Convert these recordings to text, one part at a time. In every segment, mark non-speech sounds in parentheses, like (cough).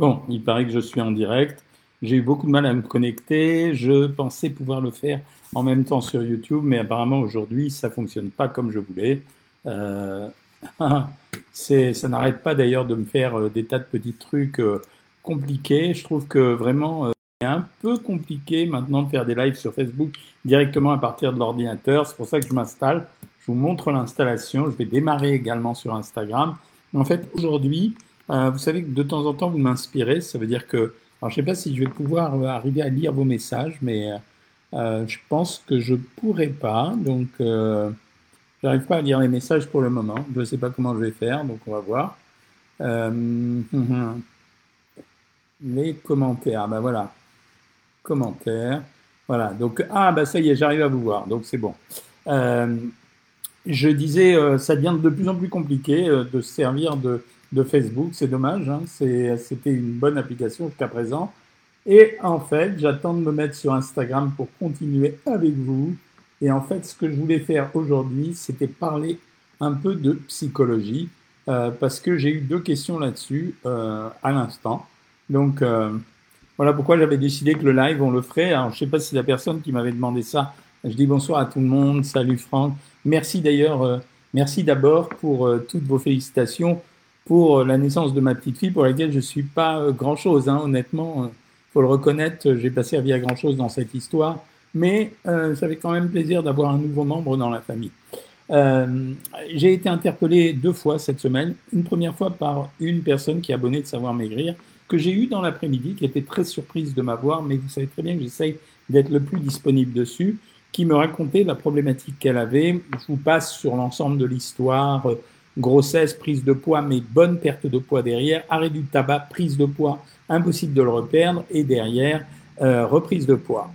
Bon, il paraît que je suis en direct. J'ai eu beaucoup de mal à me connecter. Je pensais pouvoir le faire en même temps sur YouTube, mais apparemment aujourd'hui, ça fonctionne pas comme je voulais. Euh, (laughs) ça n'arrête pas d'ailleurs de me faire euh, des tas de petits trucs euh, compliqués. Je trouve que vraiment, euh, c'est un peu compliqué maintenant de faire des lives sur Facebook directement à partir de l'ordinateur. C'est pour ça que je m'installe. Je vous montre l'installation. Je vais démarrer également sur Instagram. En fait, aujourd'hui, vous savez que de temps en temps, vous m'inspirez. Ça veut dire que, alors je ne sais pas si je vais pouvoir euh, arriver à lire vos messages, mais euh, je pense que je ne pourrai pas. Donc, euh, j'arrive pas à lire les messages pour le moment. Je ne sais pas comment je vais faire, donc on va voir. Euh, (laughs) les commentaires, ben voilà. Commentaires. Voilà, donc, ah, bah ça y est, j'arrive à vous voir, donc c'est bon. Euh, je disais, euh, ça devient de plus en plus compliqué euh, de se servir de, de Facebook, c'est dommage, hein, c'était une bonne application jusqu'à présent. Et en fait, j'attends de me mettre sur Instagram pour continuer avec vous. Et en fait, ce que je voulais faire aujourd'hui, c'était parler un peu de psychologie, euh, parce que j'ai eu deux questions là-dessus euh, à l'instant. Donc, euh, voilà pourquoi j'avais décidé que le live, on le ferait. Alors, je ne sais pas si la personne qui m'avait demandé ça, je dis bonsoir à tout le monde, salut Franck. Merci d'ailleurs, euh, merci d'abord pour euh, toutes vos félicitations pour euh, la naissance de ma petite fille, pour laquelle je ne suis pas grand-chose, hein, honnêtement. Il faut le reconnaître, j'ai pas servi à grand-chose dans cette histoire, mais euh, ça fait quand même plaisir d'avoir un nouveau membre dans la famille. Euh, j'ai été interpellé deux fois cette semaine. Une première fois par une personne qui est abonnée de Savoir Maigrir, que j'ai eu dans l'après-midi, qui était très surprise de m'avoir, mais vous savez très bien que j'essaye d'être le plus disponible dessus, qui me racontait la problématique qu'elle avait. Je vous passe sur l'ensemble de l'histoire, euh, grossesse, prise de poids, mais bonne perte de poids derrière, arrêt du tabac, prise de poids, impossible de le reperdre, et derrière, euh, reprise de poids.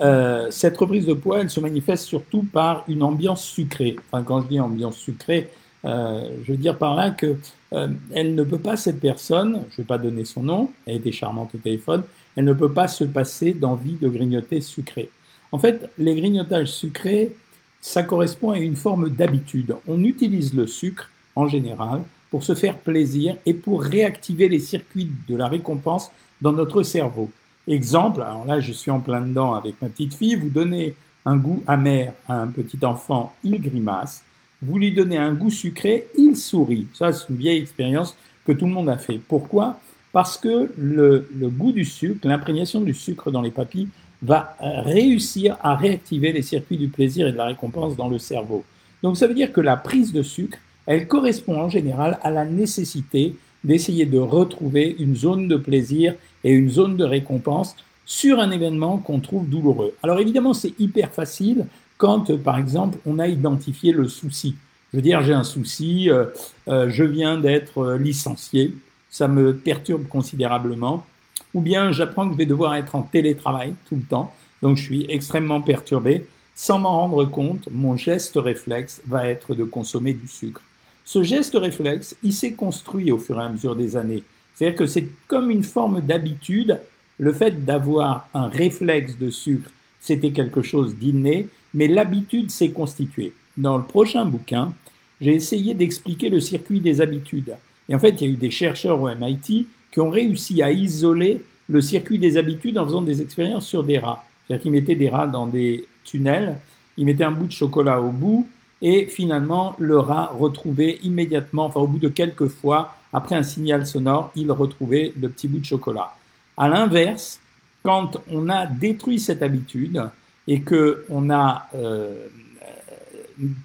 Euh, cette reprise de poids, elle se manifeste surtout par une ambiance sucrée. Enfin, quand je dis ambiance sucrée, euh, je veux dire par là que euh, elle ne peut pas, cette personne, je ne vais pas donner son nom, elle était charmante au téléphone, elle ne peut pas se passer d'envie de grignoter sucré. En fait, les grignotages sucrés, ça correspond à une forme d'habitude. On utilise le sucre, en général, pour se faire plaisir et pour réactiver les circuits de la récompense dans notre cerveau. Exemple, alors là je suis en plein dedans avec ma petite fille, vous donnez un goût amer à un petit enfant, il grimace, vous lui donnez un goût sucré, il sourit. Ça c'est une vieille expérience que tout le monde a fait. Pourquoi? Parce que le, le, goût du sucre, l'imprégnation du sucre dans les papilles va réussir à réactiver les circuits du plaisir et de la récompense dans le cerveau. Donc ça veut dire que la prise de sucre, elle correspond en général à la nécessité d'essayer de retrouver une zone de plaisir et une zone de récompense sur un événement qu'on trouve douloureux. Alors évidemment, c'est hyper facile quand, par exemple, on a identifié le souci. Je veux dire, j'ai un souci, euh, euh, je viens d'être euh, licencié, ça me perturbe considérablement, ou bien j'apprends que je vais devoir être en télétravail tout le temps, donc je suis extrêmement perturbé. Sans m'en rendre compte, mon geste réflexe va être de consommer du sucre. Ce geste réflexe, il s'est construit au fur et à mesure des années. C'est-à-dire que c'est comme une forme d'habitude. Le fait d'avoir un réflexe de sucre, c'était quelque chose d'inné, mais l'habitude s'est constituée. Dans le prochain bouquin, j'ai essayé d'expliquer le circuit des habitudes. Et en fait, il y a eu des chercheurs au MIT qui ont réussi à isoler le circuit des habitudes en faisant des expériences sur des rats. C'est-à-dire qu'ils mettaient des rats dans des tunnels, ils mettaient un bout de chocolat au bout, et finalement, le rat retrouvait immédiatement, enfin au bout de quelques fois, après un signal sonore, il retrouvait le petit bout de chocolat. À l'inverse, quand on a détruit cette habitude et que on a euh,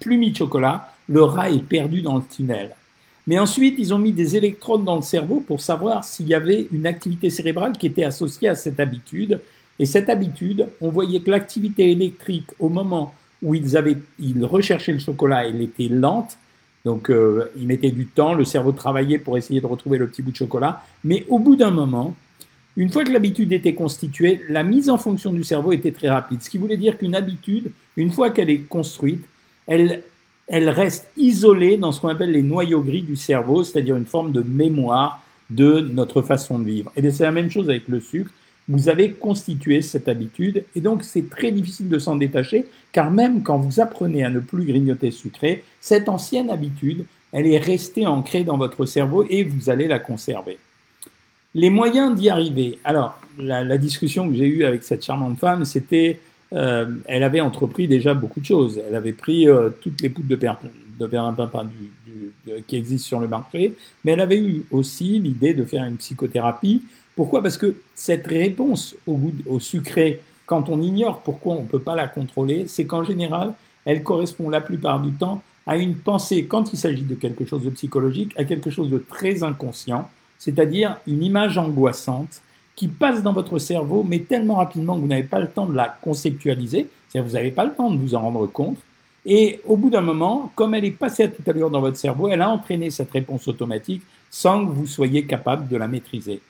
plus mis de chocolat, le rat est perdu dans le tunnel. Mais ensuite, ils ont mis des électrodes dans le cerveau pour savoir s'il y avait une activité cérébrale qui était associée à cette habitude. Et cette habitude, on voyait que l'activité électrique au moment où ils, avaient, ils recherchaient le chocolat, elle était lente, donc euh, ils mettaient du temps, le cerveau travaillait pour essayer de retrouver le petit bout de chocolat, mais au bout d'un moment, une fois que l'habitude était constituée, la mise en fonction du cerveau était très rapide, ce qui voulait dire qu'une habitude, une fois qu'elle est construite, elle, elle reste isolée dans ce qu'on appelle les noyaux gris du cerveau, c'est-à-dire une forme de mémoire de notre façon de vivre. Et c'est la même chose avec le sucre vous avez constitué cette habitude et donc c'est très difficile de s'en détacher car même quand vous apprenez à ne plus grignoter sucré, cette ancienne habitude, elle est restée ancrée dans votre cerveau et vous allez la conserver. Les moyens d'y arriver. Alors, la, discussion que j'ai eue avec cette charmante femme, c'était, euh, elle avait entrepris déjà beaucoup de choses. Elle avait pris euh, toutes les poudres de, per, de du, qui existent sur le marché, mais elle avait eu aussi l'idée de faire une psychothérapie. Pourquoi? Parce que cette réponse au, goût, au sucré, quand on ignore pourquoi on ne peut pas la contrôler, c'est qu'en général, elle correspond la plupart du temps à une pensée, quand il s'agit de quelque chose de psychologique, à quelque chose de très inconscient, c'est-à-dire une image angoissante qui passe dans votre cerveau, mais tellement rapidement que vous n'avez pas le temps de la conceptualiser, c'est-à-dire vous n'avez pas le temps de vous en rendre compte, et au bout d'un moment, comme elle est passée à toute allure dans votre cerveau, elle a entraîné cette réponse automatique sans que vous soyez capable de la maîtriser.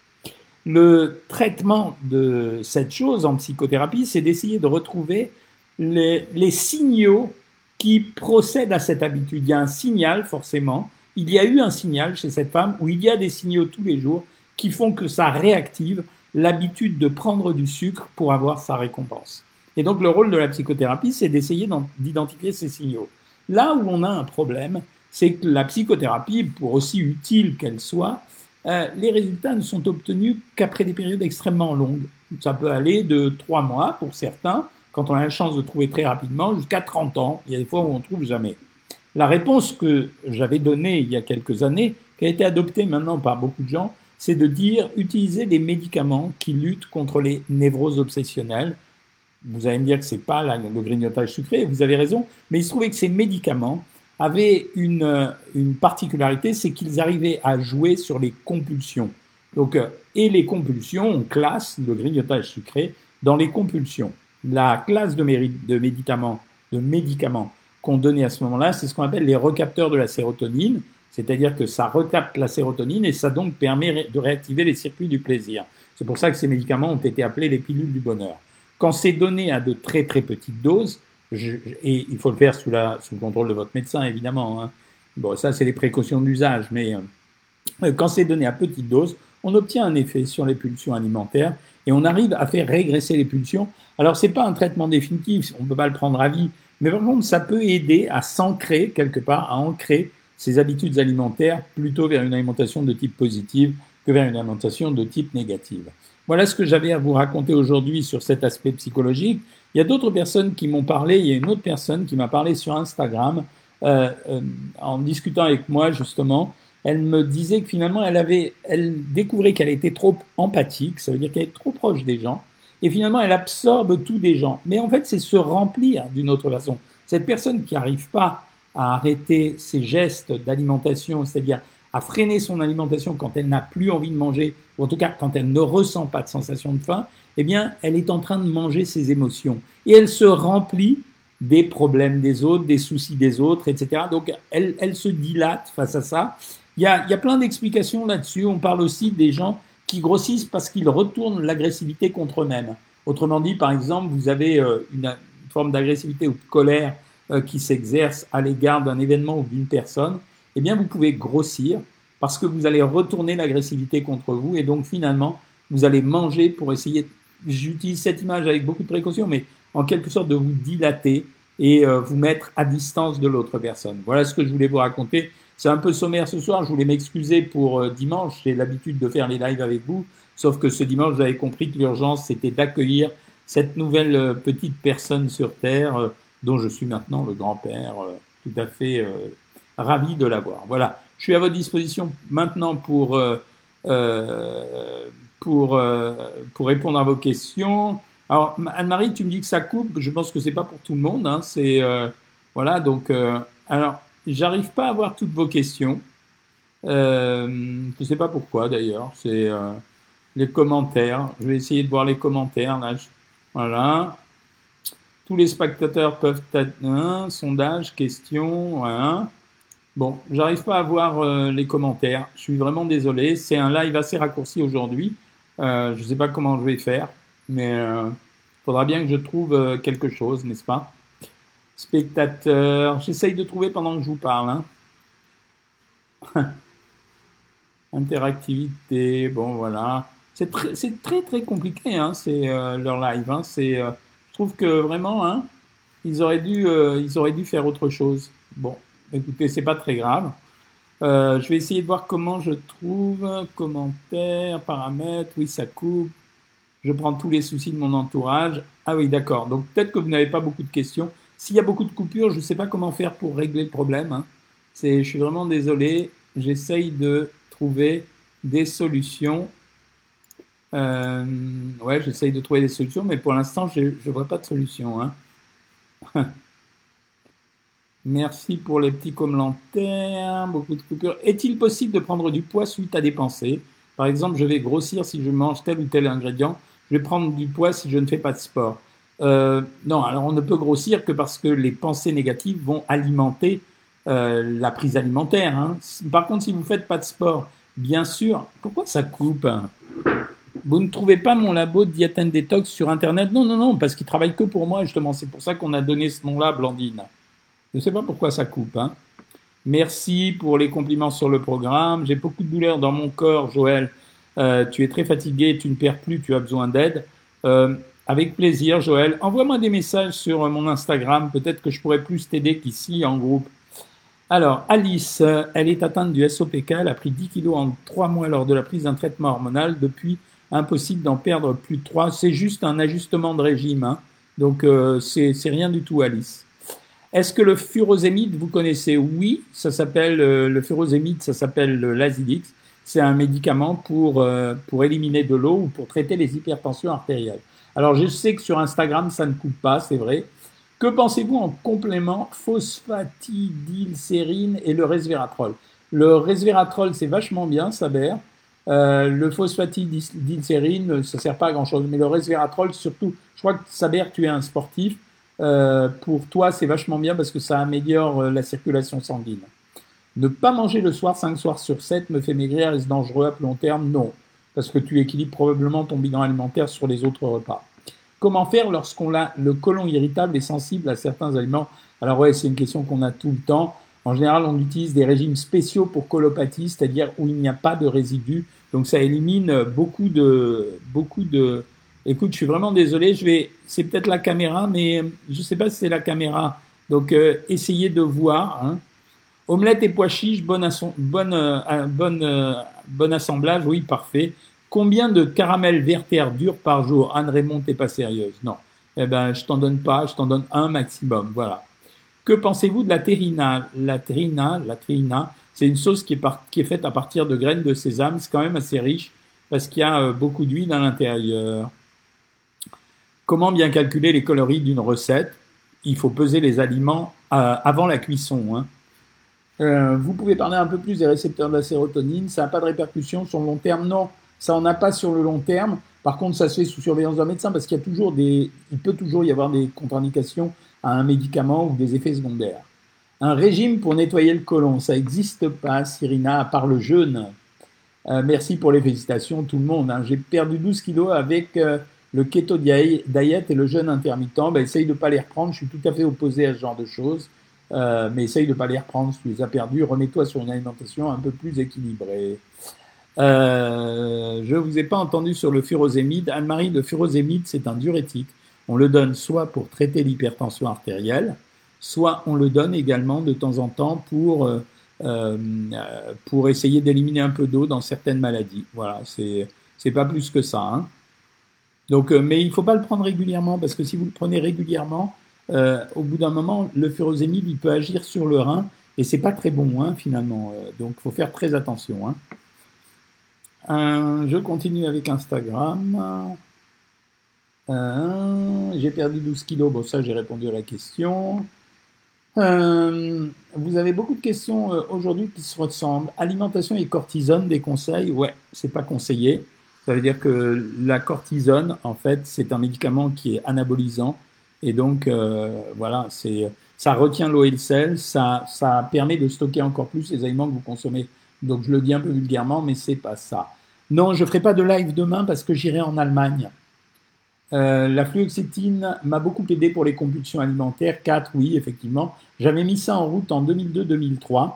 Le traitement de cette chose en psychothérapie, c'est d'essayer de retrouver les signaux qui procèdent à cette habitude. Il y a un signal, forcément. Il y a eu un signal chez cette femme où il y a des signaux tous les jours qui font que ça réactive l'habitude de prendre du sucre pour avoir sa récompense. Et donc le rôle de la psychothérapie, c'est d'essayer d'identifier ces signaux. Là où on a un problème, c'est que la psychothérapie, pour aussi utile qu'elle soit, euh, les résultats ne sont obtenus qu'après des périodes extrêmement longues. Ça peut aller de trois mois pour certains, quand on a la chance de trouver très rapidement, jusqu'à 30 ans. Il y a des fois où on ne trouve jamais. La réponse que j'avais donnée il y a quelques années, qui a été adoptée maintenant par beaucoup de gens, c'est de dire utiliser des médicaments qui luttent contre les névroses obsessionnelles, vous allez me dire que c'est pas le grignotage sucré, vous avez raison, mais il se trouvait que ces médicaments avaient une, une particularité, c'est qu'ils arrivaient à jouer sur les compulsions. Donc, euh, et les compulsions, on classe le grignotage sucré dans les compulsions. La classe de, de médicaments, de médicaments qu'on donnait à ce moment-là, c'est ce qu'on appelle les recapteurs de la sérotonine, c'est-à-dire que ça recapte la sérotonine et ça donc permet de réactiver les circuits du plaisir. C'est pour ça que ces médicaments ont été appelés les pilules du bonheur. Quand c'est donné à de très très petites doses, et il faut le faire sous, la, sous le contrôle de votre médecin évidemment, hein. bon ça c'est les précautions d'usage, mais euh, quand c'est donné à petite dose, on obtient un effet sur les pulsions alimentaires et on arrive à faire régresser les pulsions. Alors c'est pas un traitement définitif, on ne peut pas le prendre à vie, mais par contre ça peut aider à s'ancrer quelque part, à ancrer ses habitudes alimentaires plutôt vers une alimentation de type positive que vers une alimentation de type négative. Voilà ce que j'avais à vous raconter aujourd'hui sur cet aspect psychologique. Il y a d'autres personnes qui m'ont parlé. Il y a une autre personne qui m'a parlé sur Instagram euh, euh, en discutant avec moi justement. Elle me disait que finalement, elle avait, elle découvrait qu'elle était trop empathique. Ça veut dire qu'elle est trop proche des gens. Et finalement, elle absorbe tout des gens. Mais en fait, c'est se remplir d'une autre façon. Cette personne qui n'arrive pas à arrêter ses gestes d'alimentation, c'est-à-dire à freiner son alimentation quand elle n'a plus envie de manger, ou en tout cas quand elle ne ressent pas de sensation de faim, eh bien, elle est en train de manger ses émotions. Et elle se remplit des problèmes des autres, des soucis des autres, etc. Donc, elle, elle se dilate face à ça. Il y a, il y a plein d'explications là-dessus. On parle aussi des gens qui grossissent parce qu'ils retournent l'agressivité contre eux-mêmes. Autrement dit, par exemple, vous avez euh, une, forme d'agressivité ou de colère qui s'exerce à l'égard d'un événement ou d'une personne, eh bien, vous pouvez grossir parce que vous allez retourner l'agressivité contre vous et donc finalement, vous allez manger pour essayer, j'utilise cette image avec beaucoup de précaution, mais en quelque sorte de vous dilater et euh, vous mettre à distance de l'autre personne. Voilà ce que je voulais vous raconter. C'est un peu sommaire ce soir, je voulais m'excuser pour euh, dimanche, j'ai l'habitude de faire les lives avec vous, sauf que ce dimanche, vous avez compris que l'urgence, c'était d'accueillir cette nouvelle euh, petite personne sur Terre, dont je suis maintenant le grand-père, tout à fait ravi de l'avoir. Voilà, je suis à votre disposition maintenant pour, euh, euh, pour, euh, pour répondre à vos questions. Alors, Anne-Marie, tu me dis que ça coupe. Je pense que c'est pas pour tout le monde. Hein. C'est voilà. Donc, alors, j'arrive pas à voir toutes vos questions. je ne sais pas pourquoi d'ailleurs. C'est les commentaires. Je vais essayer de voir les commentaires là. Voilà. Tous les spectateurs peuvent être un sondage, question, voilà. Bon, j'arrive pas à voir euh, les commentaires. Je suis vraiment désolé. C'est un live assez raccourci aujourd'hui. Euh, je ne sais pas comment je vais faire, mais il euh, faudra bien que je trouve quelque chose, n'est-ce pas? Spectateur, j'essaye de trouver pendant que je vous parle. Hein. (laughs) Interactivité, bon voilà. C'est très, très compliqué, hein, c'est leur live. Hein, c'est, trouve que vraiment, hein, ils auraient dû, ils auraient dû faire autre chose. Bon, écoutez, c'est pas très grave. Euh, je vais essayer de voir comment je trouve. Commentaires, paramètres, oui, ça coupe. Je prends tous les soucis de mon entourage. Ah oui, d'accord. Donc peut-être que vous n'avez pas beaucoup de questions. S'il y a beaucoup de coupures, je ne sais pas comment faire pour régler le problème. Hein. je suis vraiment désolé. J'essaye de trouver des solutions. Euh, ouais, j'essaye de trouver des solutions, mais pour l'instant, je ne vois pas de solution. Hein. (laughs) Merci pour les petits commentaires, beaucoup de coupures. Est-il possible de prendre du poids suite à des pensées Par exemple, je vais grossir si je mange tel ou tel ingrédient. Je vais prendre du poids si je ne fais pas de sport. Euh, non, alors on ne peut grossir que parce que les pensées négatives vont alimenter euh, la prise alimentaire. Hein. Par contre, si vous ne faites pas de sport, bien sûr, pourquoi ça coupe hein? Vous ne trouvez pas mon labo de diète détox sur Internet? Non, non, non, parce qu'il travaille que pour moi, justement. C'est pour ça qu'on a donné ce nom-là, Blandine. Je ne sais pas pourquoi ça coupe. Hein. Merci pour les compliments sur le programme. J'ai beaucoup de douleurs dans mon corps, Joël. Euh, tu es très fatigué, tu ne perds plus, tu as besoin d'aide. Euh, avec plaisir, Joël. Envoie-moi des messages sur mon Instagram. Peut-être que je pourrais plus t'aider qu'ici en groupe. Alors, Alice, elle est atteinte du SOPK. Elle a pris 10 kilos en 3 mois lors de la prise d'un traitement hormonal. Depuis, impossible d'en perdre plus de 3. C'est juste un ajustement de régime. Hein. Donc, euh, c'est rien du tout, Alice. Est-ce que le furosémide, vous connaissez? Oui, ça s'appelle euh, le furosémide, ça s'appelle le Lasidix. C'est un médicament pour, euh, pour éliminer de l'eau ou pour traiter les hypertensions artérielles. Alors je sais que sur Instagram, ça ne coupe pas, c'est vrai. Que pensez-vous en complément phosphatidylsérine et le resveratrol? Le resveratrol, c'est vachement bien, ça Euh, le phosphatidylsérine, ça sert pas à grand-chose. Mais le resveratrol, surtout, je crois que Saber, tu es un sportif. Euh, pour toi, c'est vachement bien parce que ça améliore euh, la circulation sanguine. Ne pas manger le soir 5 soirs sur 7 me fait maigrir, est-ce dangereux à plus long terme? Non, parce que tu équilibres probablement ton bilan alimentaire sur les autres repas. Comment faire lorsqu'on a le côlon irritable et sensible à certains aliments? Alors ouais, c'est une question qu'on a tout le temps. En général, on utilise des régimes spéciaux pour colopathie, c'est-à-dire où il n'y a pas de résidus. Donc ça élimine beaucoup de, beaucoup de, Écoute, je suis vraiment désolé. Je vais, c'est peut-être la caméra, mais je ne sais pas si c'est la caméra. Donc, euh, essayez de voir. Hein. Omelette et pois chiches, bon, bonne, euh, euh, bon assemblage, oui, parfait. Combien de caramel verter dur par jour? Anne Raymond, t'es pas sérieuse? Non. Eh ben, je t'en donne pas, je t'en donne un maximum. Voilà. Que pensez-vous de la terrina La terrina, la terrina, c'est une sauce qui est, faite à partir de graines de sésame. C'est quand même assez riche parce qu'il y a beaucoup d'huile à l'intérieur. Comment bien calculer les calories d'une recette? Il faut peser les aliments euh, avant la cuisson. Hein. Euh, vous pouvez parler un peu plus des récepteurs de la sérotonine. Ça n'a pas de répercussions sur le long terme Non, ça n'en a pas sur le long terme. Par contre, ça se fait sous surveillance d'un médecin parce qu'il peut toujours y avoir des contre-indications à un médicament ou des effets secondaires. Un régime pour nettoyer le côlon, ça n'existe pas, Cyrina, à part le jeûne. Euh, merci pour les félicitations, tout le monde. Hein. J'ai perdu 12 kilos avec le keto diet et le jeûne intermittent, ben, essaye de ne pas les reprendre. Je suis tout à fait opposé à ce genre de choses. Euh, mais essaye de ne pas les reprendre si tu les as perdus. Remets-toi sur une alimentation un peu plus équilibrée. Euh, je ne vous ai pas entendu sur le furosémide. Anne-Marie, le furosémide, c'est un diurétique. On le donne soit pour traiter l'hypertension artérielle, soit on le donne également de temps en temps pour, euh, pour essayer d'éliminer un peu d'eau dans certaines maladies. Voilà, c'est pas plus que ça. Hein. Donc, euh, mais il ne faut pas le prendre régulièrement parce que si vous le prenez régulièrement, euh, au bout d'un moment, le furosémide, il peut agir sur le rein et c'est pas très bon hein, finalement. Euh, donc, il faut faire très attention. Hein. je continue avec Instagram. j'ai perdu 12 kilos. Bon, ça, j'ai répondu à la question. Vous avez beaucoup de questions aujourd'hui qui se ressemblent. Alimentation et cortisone, des conseils? Ouais, c'est pas conseillé. Ça veut dire que la cortisone, en fait, c'est un médicament qui est anabolisant. Et donc, euh, voilà, c'est, ça retient l'eau et le sel, ça, ça permet de stocker encore plus les aliments que vous consommez. Donc, je le dis un peu vulgairement, mais c'est pas ça. Non, je ferai pas de live demain parce que j'irai en Allemagne. Euh, la fluoxétine m'a beaucoup aidé pour les compulsions alimentaires. 4, oui, effectivement. J'avais mis ça en route en 2002-2003.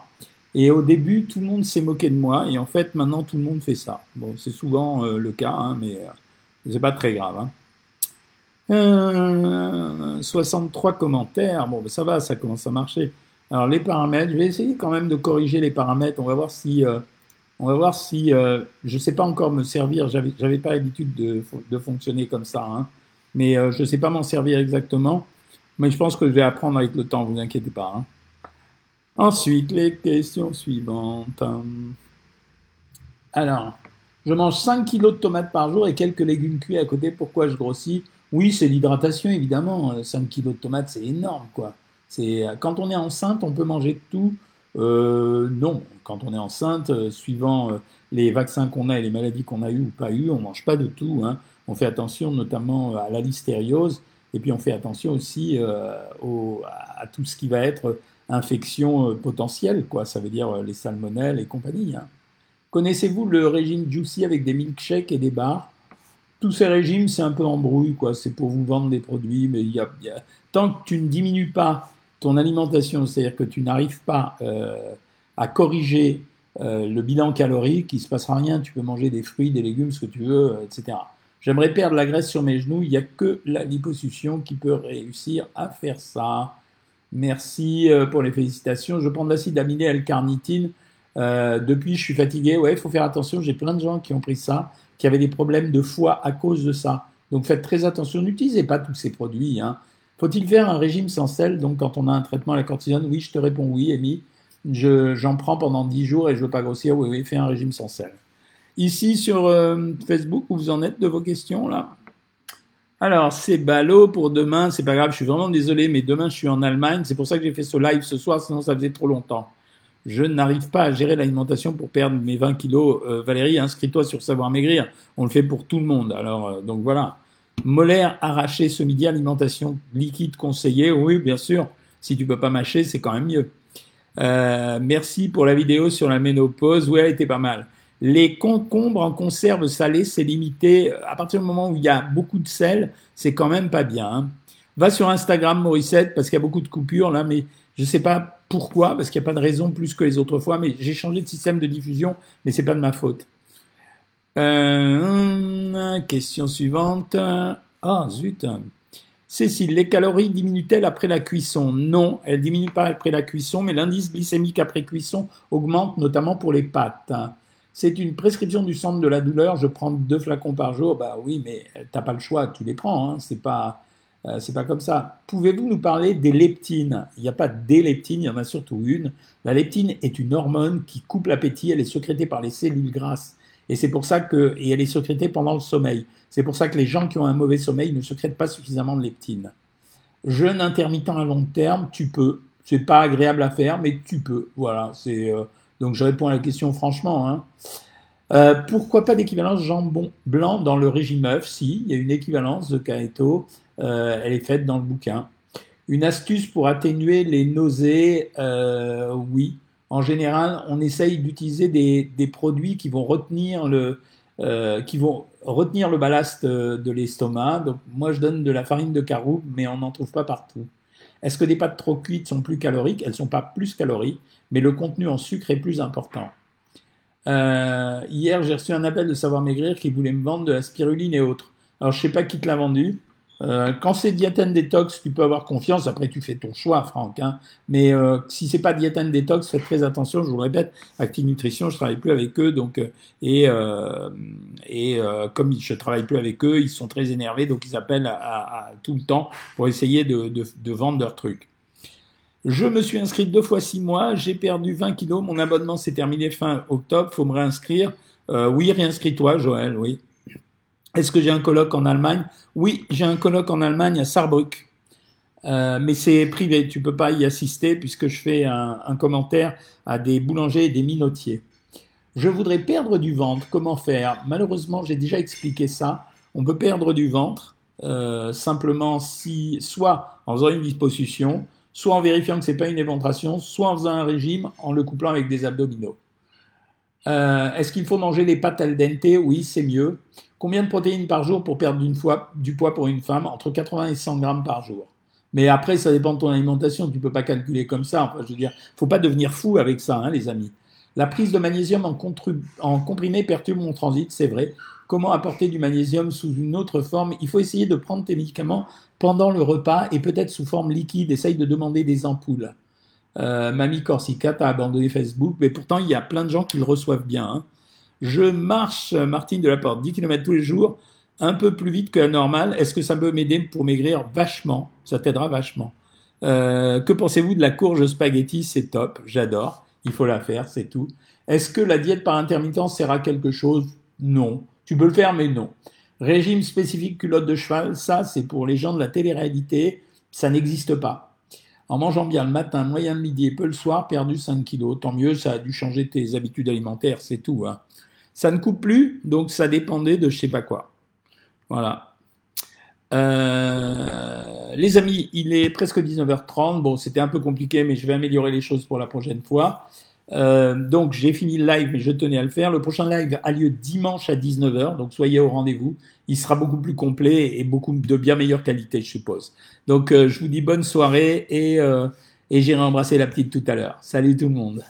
Et au début, tout le monde s'est moqué de moi, et en fait, maintenant, tout le monde fait ça. Bon, c'est souvent euh, le cas, hein, mais euh, c'est pas très grave. 63 hein. euh, commentaires, bon, ben, ça va, ça commence à marcher. Alors les paramètres, je vais essayer quand même de corriger les paramètres. On va voir si, on va voir si, euh, je ne sais pas encore me servir. J'avais, j'avais pas l'habitude de, fonctionner comme ça, hein. mais euh, je ne sais pas m'en servir exactement. Mais je pense que je vais apprendre avec le temps. Vous inquiétez pas. Hein. Ensuite, les questions suivantes. Alors, je mange 5 kilos de tomates par jour et quelques légumes cuits à côté. Pourquoi je grossis? Oui, c'est l'hydratation, évidemment. 5 kilos de tomates, c'est énorme, quoi. Quand on est enceinte, on peut manger tout. Euh, non, quand on est enceinte, euh, suivant euh, les vaccins qu'on a et les maladies qu'on a eues ou pas eues, on mange pas de tout. Hein. On fait attention notamment à la listériose et puis on fait attention aussi au, à tout ce qui va être infection potentielle, quoi. Ça veut dire les salmonelles et compagnie. Hein. Connaissez-vous le régime Juicy avec des milkshakes et des bars? Tous ces régimes, c'est un peu embrouille. C'est pour vous vendre des produits, mais y a, tant que tu ne diminues pas ton alimentation, c'est-à-dire que tu n'arrives pas euh, à corriger euh, le bilan calorique, il ne se passera rien, tu peux manger des fruits, des légumes, ce que tu veux, euh, etc. J'aimerais perdre la graisse sur mes genoux, il n'y a que la liposuction qui peut réussir à faire ça. Merci pour les félicitations. Je prends de l'acide aminé L-carnitine. depuis, je suis fatigué. Ouais, il faut faire attention. J'ai plein de gens qui ont pris ça, qui avaient des problèmes de foie à cause de ça. Donc faites très attention. N'utilisez pas tous ces produits. Hein. Faut-il faire un régime sans sel? Donc, quand on a un traitement à la cortisone, oui, je te réponds oui, Amy. J'en prends pendant 10 jours et je ne veux pas grossir. Oui, oui, fais un régime sans sel. Ici, sur euh, Facebook, où vous en êtes de vos questions, là? Alors, c'est ballot pour demain. C'est pas grave, je suis vraiment désolé, mais demain, je suis en Allemagne. C'est pour ça que j'ai fait ce live ce soir, sinon ça faisait trop longtemps. Je n'arrive pas à gérer l'alimentation pour perdre mes 20 kilos. Euh, Valérie, inscris-toi sur Savoir Maigrir. On le fait pour tout le monde. Alors, euh, donc voilà. Molaire arraché ce midi, alimentation liquide conseillée. Oui, bien sûr. Si tu peux pas mâcher, c'est quand même mieux. Euh, merci pour la vidéo sur la ménopause. Oui, elle était pas mal. Les concombres en conserve salée, c'est limité. À partir du moment où il y a beaucoup de sel, c'est quand même pas bien. Hein. Va sur Instagram, Morissette, parce qu'il y a beaucoup de coupures là, mais je sais pas pourquoi, parce qu'il n'y a pas de raison plus que les autres fois, mais j'ai changé de système de diffusion, mais c'est pas de ma faute. Euh, question suivante. Ah, zut. Cécile, les calories diminuent-elles après la cuisson? Non, elles diminuent pas après la cuisson, mais l'indice glycémique après cuisson augmente, notamment pour les pâtes. C'est une prescription du centre de la douleur. Je prends deux flacons par jour. Bah oui, mais t'as pas le choix, tu les prends. Hein. C'est pas, euh, c'est pas comme ça. Pouvez-vous nous parler des leptines? Il n'y a pas des leptines, il y en a surtout une. La leptine est une hormone qui coupe l'appétit. Elle est sécrétée par les cellules grasses et c'est pour ça que, elle est sécrétée pendant le sommeil. C'est pour ça que les gens qui ont un mauvais sommeil ne sécrètent pas suffisamment de leptine. Jeûne intermittent à long terme, tu peux. C'est pas agréable à faire, mais tu peux. Voilà. Euh, donc je réponds à la question franchement. Hein. Euh, pourquoi pas d'équivalence jambon blanc dans le régime œuf? Si, il y a une équivalence de Caeto. Euh, elle est faite dans le bouquin. Une astuce pour atténuer les nausées Oui en général, on essaye d'utiliser des, produits qui vont retenir le, euh, ballast euh, de l'estomac. Donc, moi, je donne de la farine de caroube, mais on n'en trouve pas partout. Est-ce que des pâtes trop cuites sont plus caloriques? Elles ne sont pas plus caloriques, mais le contenu en sucre est plus important. Euh, hier, j'ai reçu un appel de Savoir Maigrir qui voulait me vendre de la spiruline et autres. Alors, je ne sais pas qui te l'a vendu. Euh, quand c'est diétène détox, tu peux avoir confiance. Après, tu fais ton choix, Franck. Hein. Mais euh, si c'est pas diétène détox, faites très attention. Je vous le répète, Active Nutrition, je travaille plus avec eux. Donc, euh, et et comme je travaille plus avec eux, ils sont très énervés, donc ils appellent tout le temps pour essayer de vendre leurs trucs. Je me suis inscrit deux fois six mois, j'ai perdu 20 kilos, mon abonnement s'est terminé fin octobre, faut me réinscrire. oui, réinscris-toi, Joël, oui. Est-ce que j'ai un colloque en Allemagne? Oui, j'ai un colloque en Allemagne à Saarbrück. Euh, mais c'est privé, tu peux pas y assister puisque je fais un, commentaire à des boulangers et des minotiers. Je voudrais perdre du ventre, comment faire? Malheureusement, j'ai déjà expliqué ça. On peut perdre du ventre euh, simplement si, soit en faisant une disposition, soit en vérifiant que c'est pas une éventration, soit en faisant un régime en le couplant avec des abdominaux. Euh, est-ce qu'il faut manger les pâtes al dente? Oui, c'est mieux. Combien de protéines par jour pour perdre du poids pour une femme? Entre 80 et 100 grammes par jour. Mais après, ça dépend de ton alimentation. Tu ne peux pas calculer comme ça. Enfin, je veux dire, faut pas devenir fou avec ça, hein, les amis. La prise de magnésium en comprimé perturbe mon transit, c'est vrai. Comment apporter du magnésium sous une autre forme? Il faut essayer de prendre tes médicaments pendant le repas et peut-être sous forme liquide. Essaye de demander des ampoules. Euh, Mamie Corsica, t'as abandonné Facebook, mais pourtant il y a plein de gens qui le reçoivent bien. Hein. Je marche, Martine de la Porte, 10 km tous les jours, un peu plus vite que la normale. Est-ce que ça peut m'aider pour maigrir? Vachement Ça t'aidera vachement. Euh, que pensez-vous de la courge spaghetti? C'est top, j'adore. Il faut la faire, c'est tout. Est-ce que la diète par intermittence sert à quelque chose? Non. Tu peux le faire, mais non. Régime spécifique culotte de cheval, ça c'est pour les gens de la télé-réalité, ça n'existe pas. En mangeant bien le matin, moyen de midi et peu le soir, perdu 5 kilos. Tant mieux, ça a dû changer tes habitudes alimentaires, c'est tout. Hein. Ça ne coupe plus, donc ça dépendait de je sais pas quoi. Voilà. Euh, les amis, il est presque 19h30. Bon, c'était un peu compliqué, mais je vais améliorer les choses pour la prochaine fois. Euh, donc j'ai fini le live, mais je tenais à le faire. Le prochain live a lieu dimanche à 19h, donc soyez au rendez-vous. Il sera beaucoup plus complet et beaucoup de bien meilleure qualité, je suppose. Donc euh, je vous dis bonne soirée et, et j'irai embrasser la petite tout à l'heure. Salut tout le monde.